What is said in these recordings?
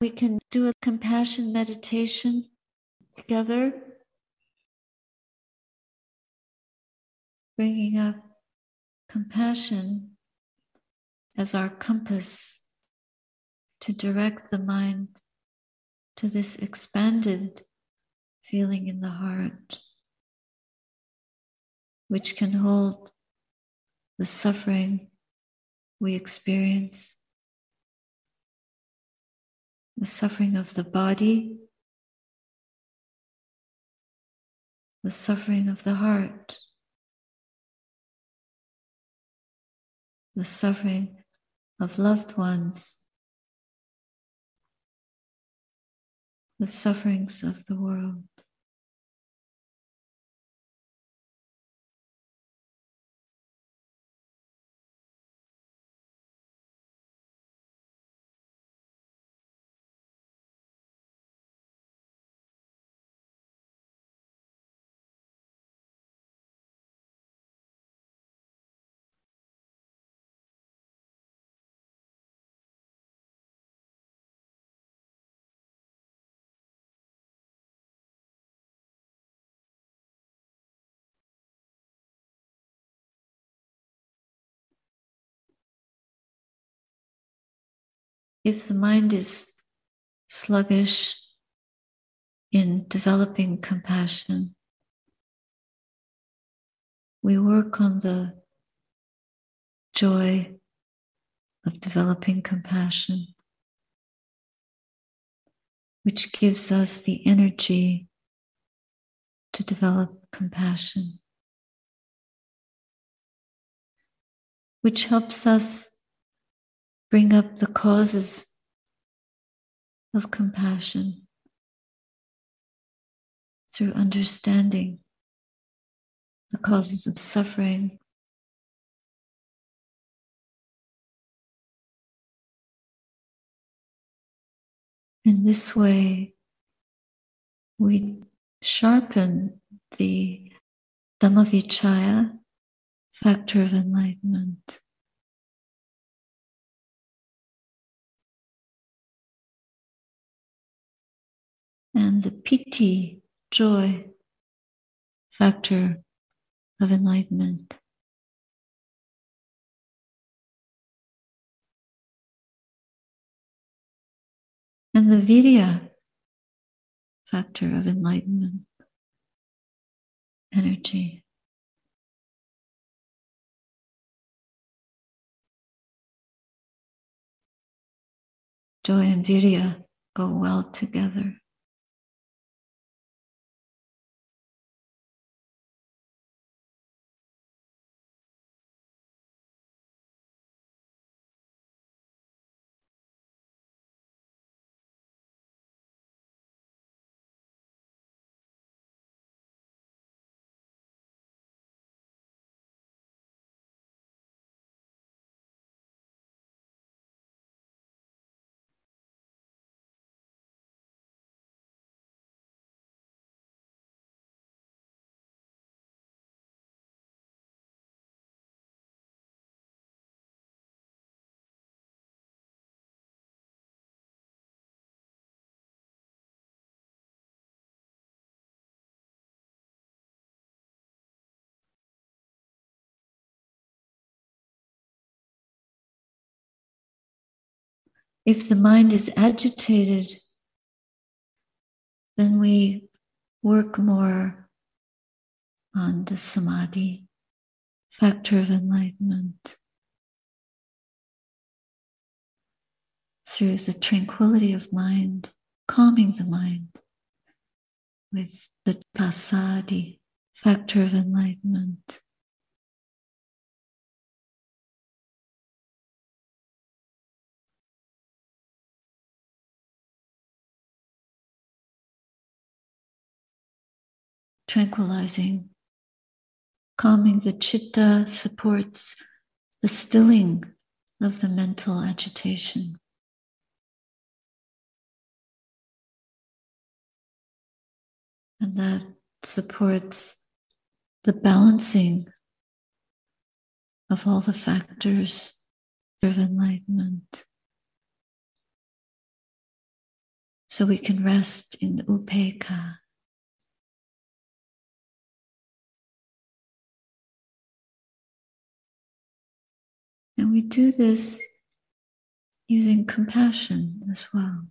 we can do a compassion meditation together, bringing up compassion as our compass to direct the mind to this expanded feeling in the heart, which can hold the suffering we experience, the suffering of the body, the suffering of the heart, the suffering of loved ones, the sufferings of the world. If the mind is sluggish in developing compassion, we work on the joy of developing compassion, which gives us the energy to develop compassion, which helps us bring up the causes of compassion through understanding the causes of suffering. In this way, we sharpen the Dhammavichaya factor of enlightenment. And the piti, joy factor of enlightenment. And the viriya, factor of enlightenment, energy. Joy and viriya go well together. If the mind is agitated, then we work more on the samadhi, factor of enlightenment, through the tranquility of mind, calming the mind with the passaddhi, factor of enlightenment. Tranquilizing. Calming the chitta supports the stilling of the mental agitation. And that supports the balancing of all the factors of enlightenment. so we can rest in upekkha. We do this using compassion as well.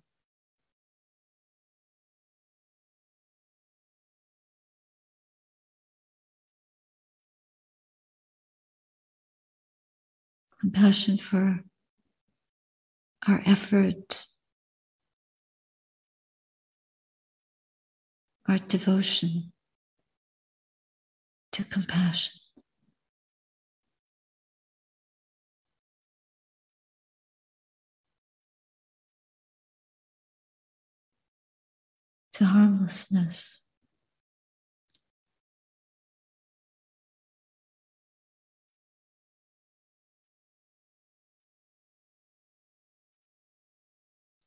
Compassion for our effort, our devotion to compassion. To harmlessness.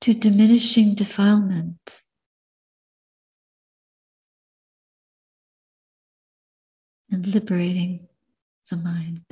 To diminishing defilement. And liberating the mind.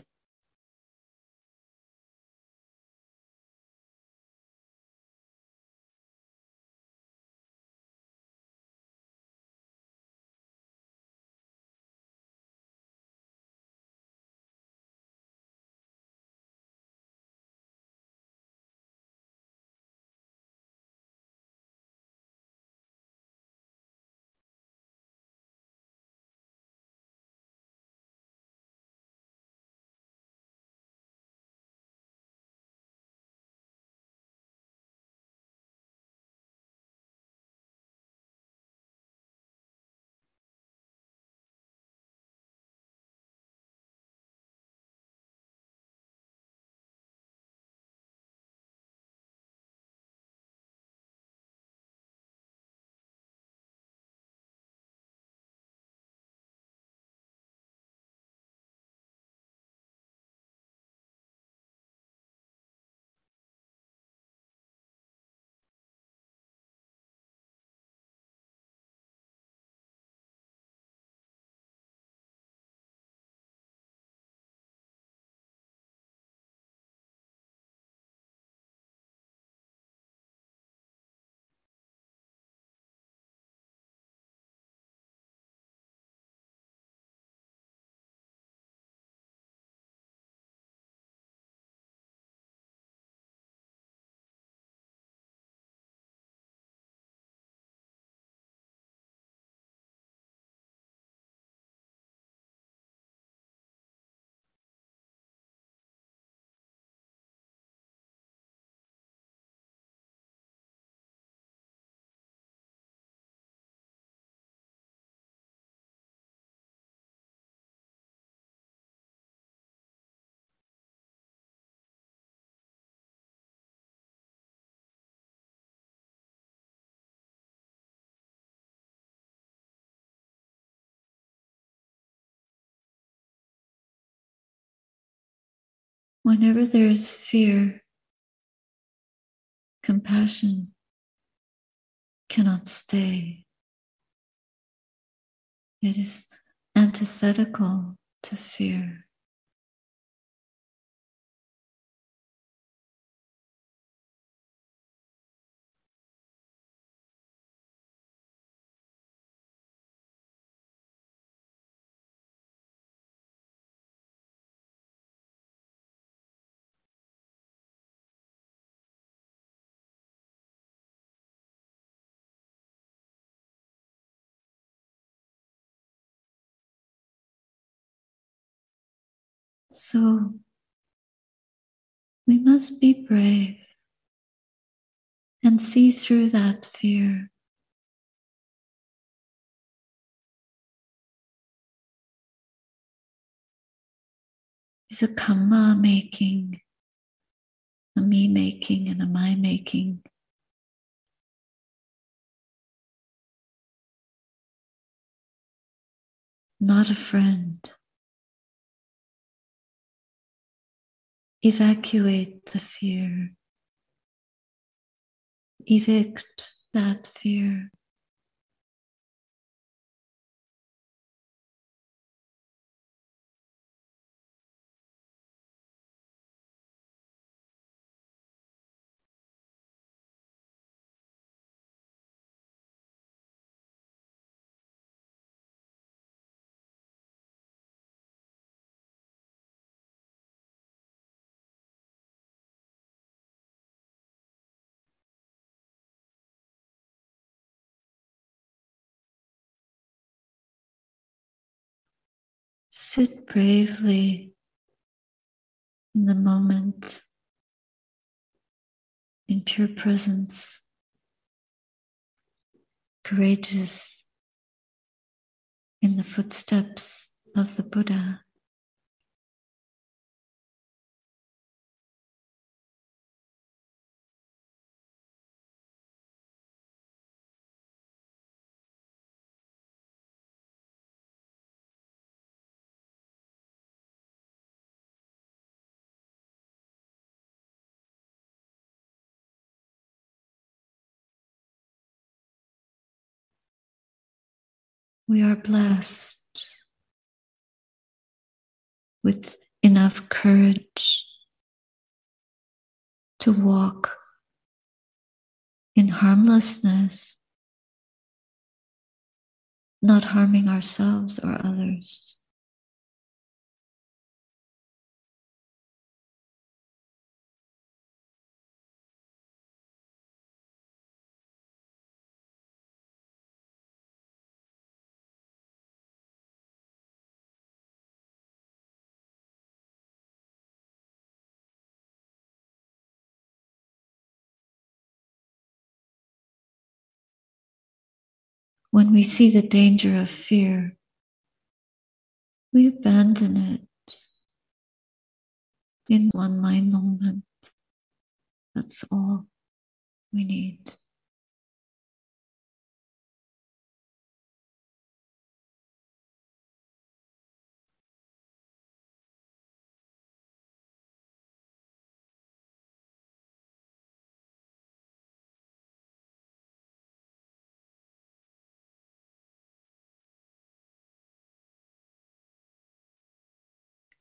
Whenever there is fear, compassion cannot stay. It is antithetical to fear. So we must be brave and see through that fear. Is a karma making, a me making, and a my making. Not a friend. Evacuate the fear, evict that fear. Sit bravely in the moment in pure presence, courageous in the footsteps of the Buddha. We are blessed with enough courage to walk in harmlessness, not harming ourselves or others. When we see the danger of fear, we abandon it in one mind moment. That's all we need.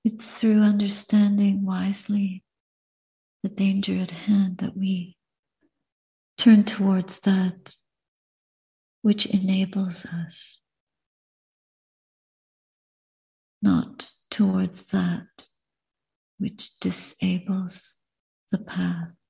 It's through understanding wisely the danger at hand that we turn towards that which enables us, not towards that which disables the path.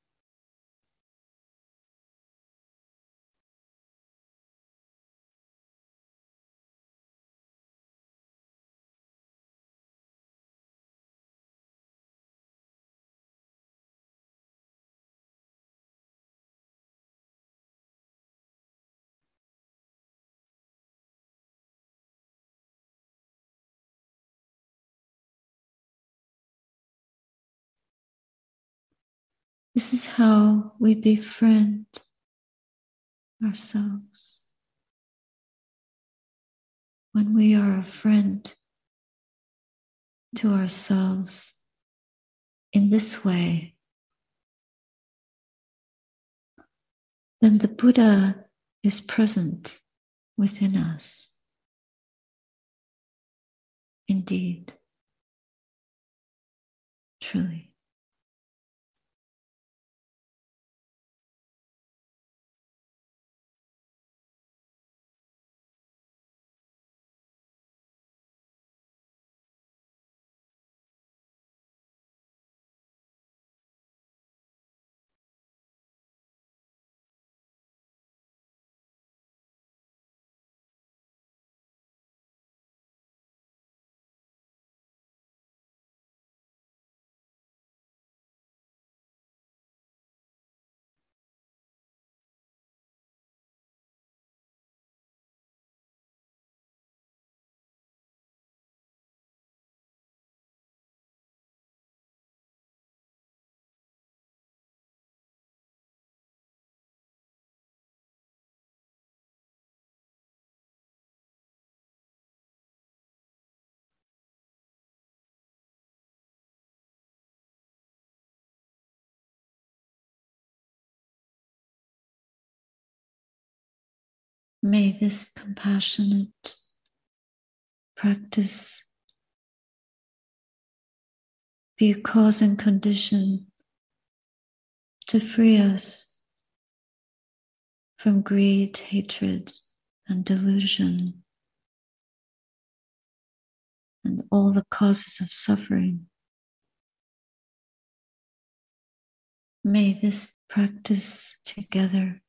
This is how we befriend ourselves. When we are a friend to ourselves in this way, then the Buddha is present within us. Indeed, truly. May this compassionate practice be a cause and condition to free us from greed, hatred, and delusion, and all the causes of suffering. May this practice together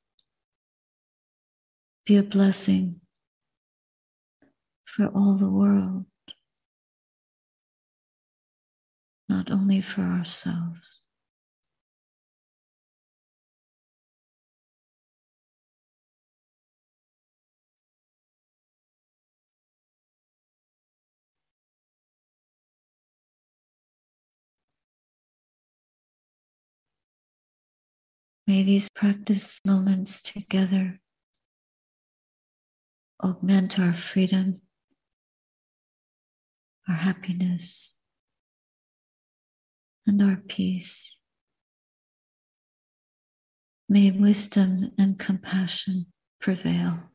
be a blessing for all the world. not only for ourselves. May these practice moments together augment our freedom, our happiness, and our peace. May wisdom and compassion prevail.